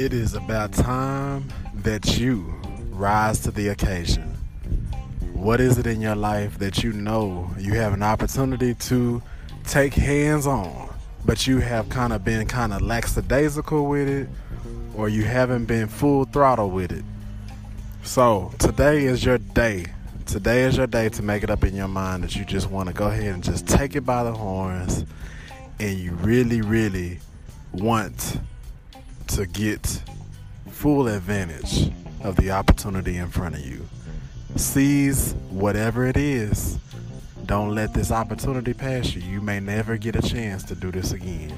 It is about time that you rise to the occasion. What is it in your life that you know you have an opportunity to take hands on, but you have kind of been kind of lackadaisical with it, or you haven't been full throttle with it? So, today is your day. Today is your day to make it up in your mind that you just want to go ahead and just take it by the horns and you really, really want to get full advantage of the opportunity in front of you. Seize whatever it is. Don't let this opportunity pass you. You may never get a chance to do this again.